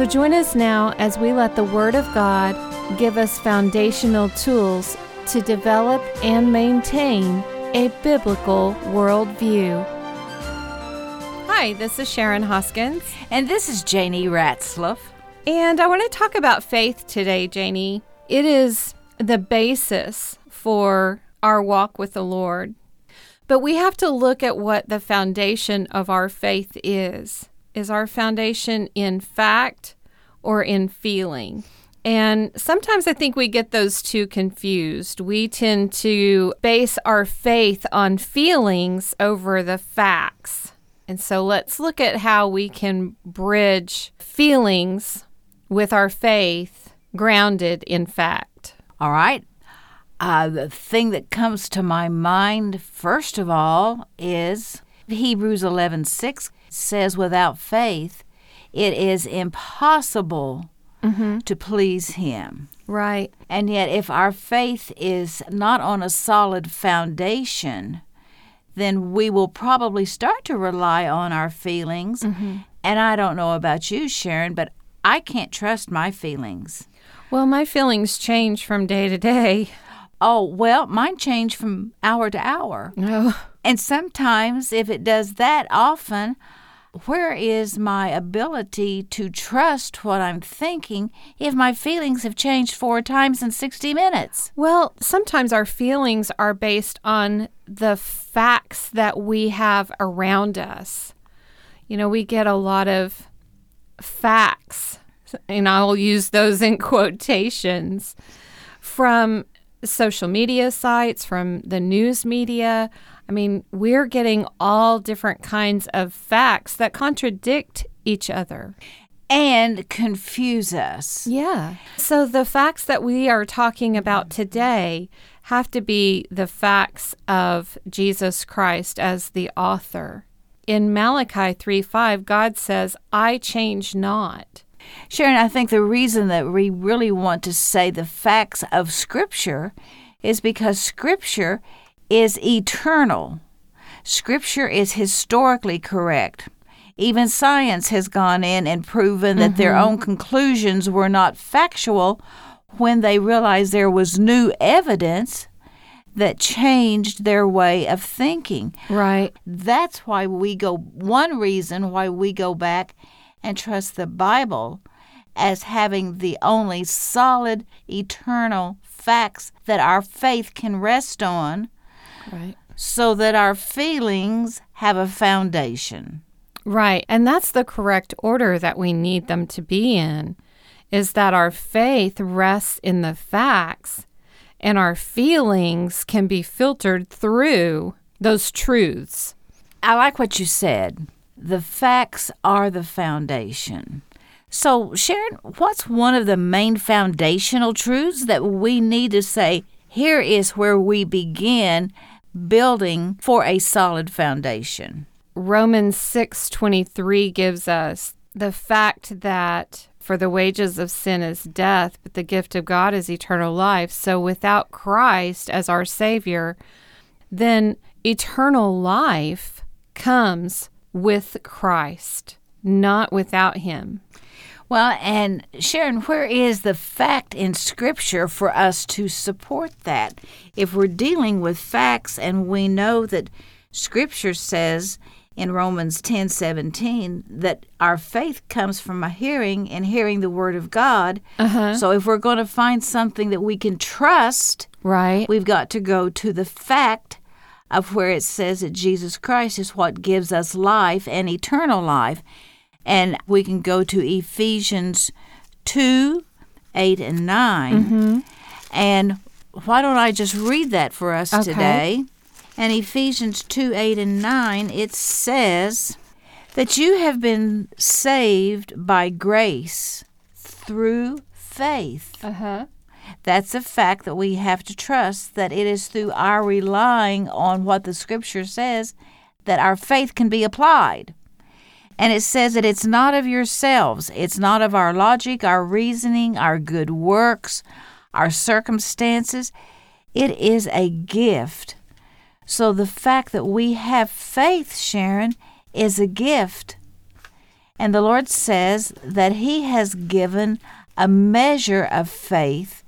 So join us now as we let the Word of God give us foundational tools to develop and maintain a biblical worldview. Hi, this is Sharon Hoskins. And this is Janie Ratzlaff. And I want to talk about faith today, Janie. It is the basis for our walk with the Lord. But we have to look at what the foundation of our faith is is our foundation in fact or in feeling? And sometimes I think we get those two confused. We tend to base our faith on feelings over the facts. And so let's look at how we can bridge feelings with our faith grounded in fact. All right. Uh, the thing that comes to my mind, first of all, is Hebrews 11 6 says, without faith, it is impossible mm-hmm. to please Him. Right. And yet, if our faith is not on a solid foundation, then we will probably start to rely on our feelings. Mm-hmm. And I don't know about you, Sharon, but I can't trust my feelings. Well, my feelings change from day to day. Oh, well, mine change from hour to hour. Oh. And sometimes, if it does that often, where is my ability to trust what I'm thinking if my feelings have changed four times in 60 minutes? Well, sometimes our feelings are based on the facts that we have around us. You know, we get a lot of facts, and I'll use those in quotations, from social media sites, from the news media. I mean, we're getting all different kinds of facts that contradict each other and confuse us. Yeah. So the facts that we are talking about today have to be the facts of Jesus Christ as the author. In Malachi 3 5, God says, I change not. Sharon, I think the reason that we really want to say the facts of Scripture is because Scripture is eternal. Scripture is historically correct. Even science has gone in and proven that mm-hmm. their own conclusions were not factual when they realized there was new evidence that changed their way of thinking. Right. That's why we go, one reason why we go back and trust the Bible as having the only solid, eternal facts that our faith can rest on Right. So that our feelings have a foundation. Right. And that's the correct order that we need them to be in is that our faith rests in the facts and our feelings can be filtered through those truths. I like what you said. The facts are the foundation. So, Sharon, what's one of the main foundational truths that we need to say, here is where we begin building for a solid foundation. Romans 6:23 gives us the fact that for the wages of sin is death, but the gift of God is eternal life. So without Christ as our savior, then eternal life comes with Christ, not without him. Well, and Sharon, where is the fact in Scripture for us to support that? If we're dealing with facts and we know that Scripture says in Romans 10 17 that our faith comes from a hearing and hearing the Word of God. Uh-huh. So if we're going to find something that we can trust, right, we've got to go to the fact of where it says that Jesus Christ is what gives us life and eternal life. And we can go to Ephesians 2 8 and 9. Mm-hmm. And why don't I just read that for us okay. today? And Ephesians 2 8 and 9, it says that you have been saved by grace through faith. Uh huh. That's a fact that we have to trust that it is through our relying on what the scripture says that our faith can be applied. And it says that it's not of yourselves, it's not of our logic, our reasoning, our good works, our circumstances. It is a gift. So the fact that we have faith, Sharon, is a gift. And the Lord says that He has given a measure of faith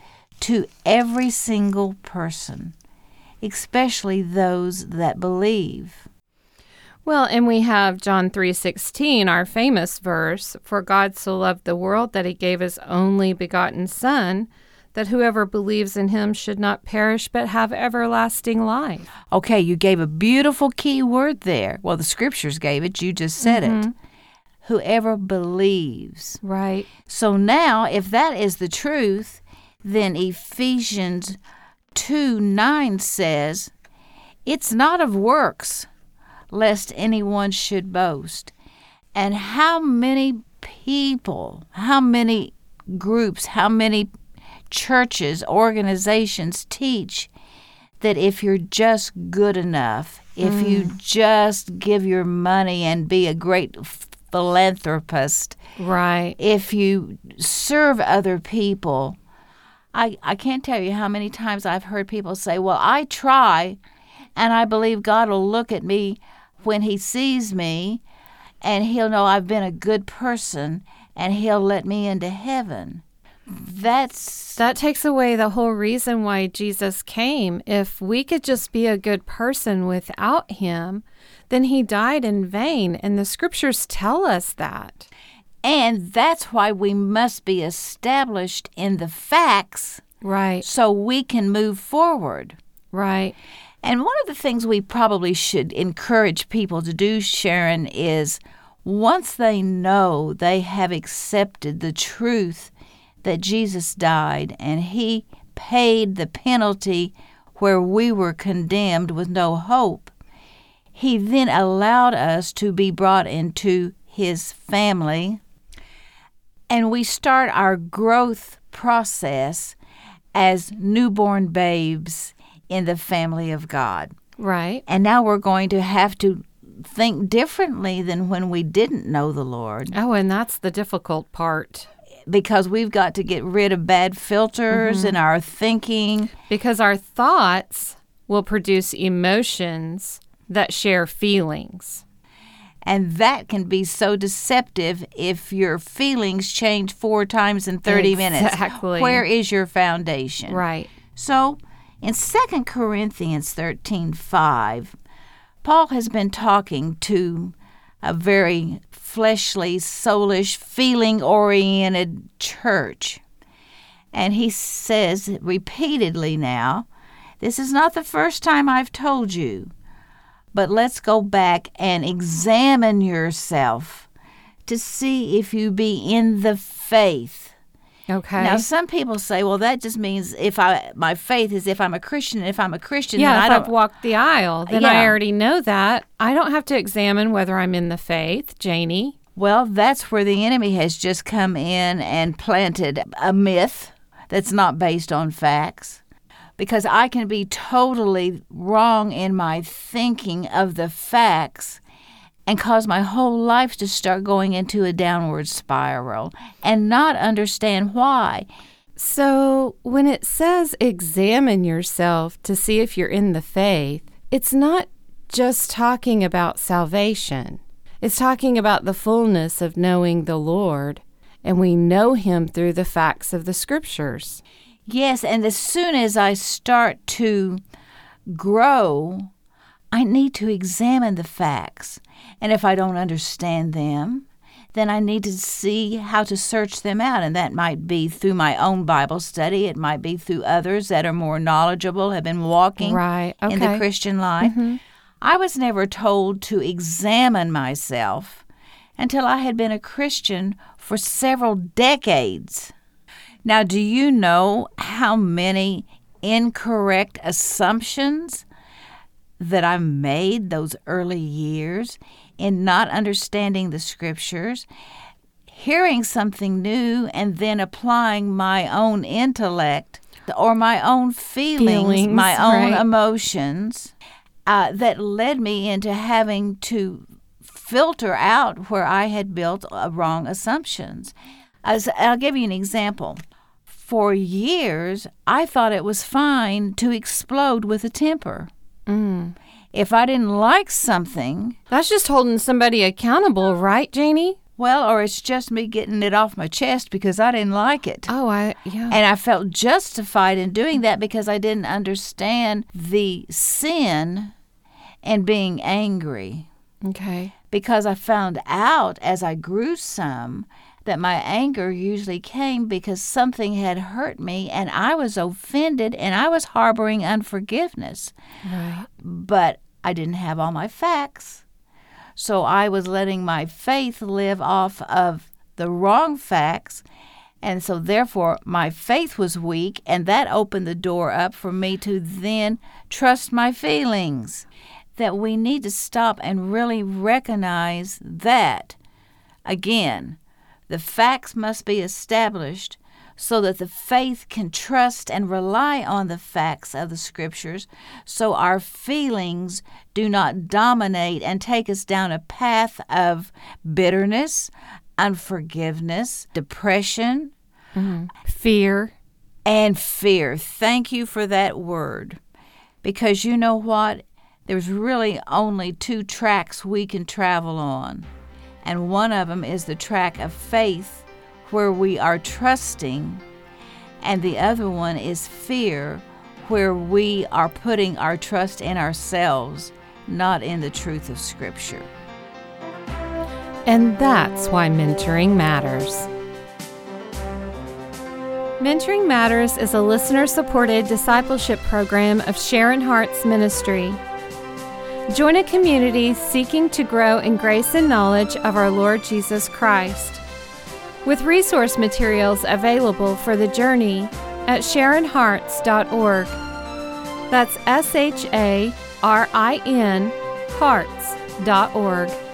to every single person, especially those that believe. Well, and we have John 3:16, our famous verse, for God so loved the world that he gave his only begotten son that whoever believes in him should not perish but have everlasting life. Okay, you gave a beautiful key word there. Well, the scriptures gave it, you just said it. Mm-hmm. Whoever believes. Right. So now, if that is the truth, then Ephesians 2 9 says, It's not of works, lest anyone should boast. And how many people, how many groups, how many churches, organizations teach that if you're just good enough, if you mm. just give your money and be a great philanthropist, Right. if you serve other people, I, I can't tell you how many times I've heard people say, Well, I try, and I believe God will look at me when He sees me, and He'll know I've been a good person, and He'll let me into heaven. That's That takes away the whole reason why Jesus came. If we could just be a good person without him, then he died in vain. And the scriptures tell us that. And that's why we must be established in the facts Right, so we can move forward. right. And one of the things we probably should encourage people to do, Sharon, is once they know they have accepted the truth that Jesus died and he paid the penalty where we were condemned with no hope, he then allowed us to be brought into his family and we start our growth process as newborn babes in the family of God. Right. And now we're going to have to think differently than when we didn't know the Lord Oh, and that's the difficult part because we've got to get rid of bad filters mm-hmm. in our thinking. because our thoughts will produce emotions that share feelings. And that can be so deceptive if your feelings change four times in 30 minutes. Exactly. Where is your foundation? Right. So in 2 Corinthians 13 5, Paul has been talking to a very fleshly, soulish, feeling oriented church. And he says repeatedly now, This is not the first time I've told you, but let's go back and examine yourself to see if you be in the faith. Okay. Now, some people say, well, that just means if I my faith is if I'm a Christian. and If I'm a Christian, yeah, then if I I've don't. walked the aisle, then I already know that. I don't have to examine whether I'm in the faith, Janie. Well, that's where the enemy has just come in and planted a myth that's not based on facts. Because I can be totally wrong in my thinking of the facts and cause my whole life to start going into a downward spiral and not understand why. So, when it says examine yourself to see if you're in the faith, it's not just talking about salvation. It's talking about the fullness of knowing the Lord, and we know Him through the facts of the Scriptures. Yes, and as soon as I start to grow, I need to examine the facts. And if I don't understand them, then I need to see how to search them out. And that might be through my own Bible study, it might be through others that are more knowledgeable, have been walking Right. in the Christian life. Mm-hmm. I was never told to examine myself until I had been a Christian for several decades. Now, do you know how many incorrect assumptions that I made those early years in not understanding the scriptures? hearing something new and then applying my own intellect or my own feelings, Feelings, my own emotions, uh, that led me into having to filter out where I had built uh, wrong assumptions. As, I'll give you an example. For years, I thought it was fine to explode with a temper. Mm. If I didn't like something, That's just holding somebody accountable, right, Janie? well, or it's just me getting it off my chest because I didn't like it. Oh, I yeah. And I felt justified in doing that because I didn't understand the sin and being angry. okay. Because I found out as I grew some that my anger usually came because something had hurt me and I was offended and I was harboring unforgiveness. Right. But I didn't have all my facts. So I was letting my faith live off of the wrong facts. And so, therefore, my faith was weak, and that opened the door up for me to then trust my feelings. That we need to stop and really recognize that, again, the facts must be established so that the faith can trust and rely on the facts of the scriptures so our feelings do not dominate and take us down a path of bitterness, unforgiveness, depression, mm-hmm. Fear. and fear. Thank you for that word. Because you know what? There's really only two tracks we can travel on. And one of them is the track of faith, where we are trusting. And the other one is fear, where we are putting our trust in ourselves, not in the truth of Scripture. And that's why mentoring matters. Mentoring Matters is a listener supported discipleship program of Sharin' Hearts ministry. Join a community seeking to grow in grace and knowledge of our Lord Jesus Christ. With resource materials available for the journey at SharinHearts.org. That's S H A R I N Hearts.org.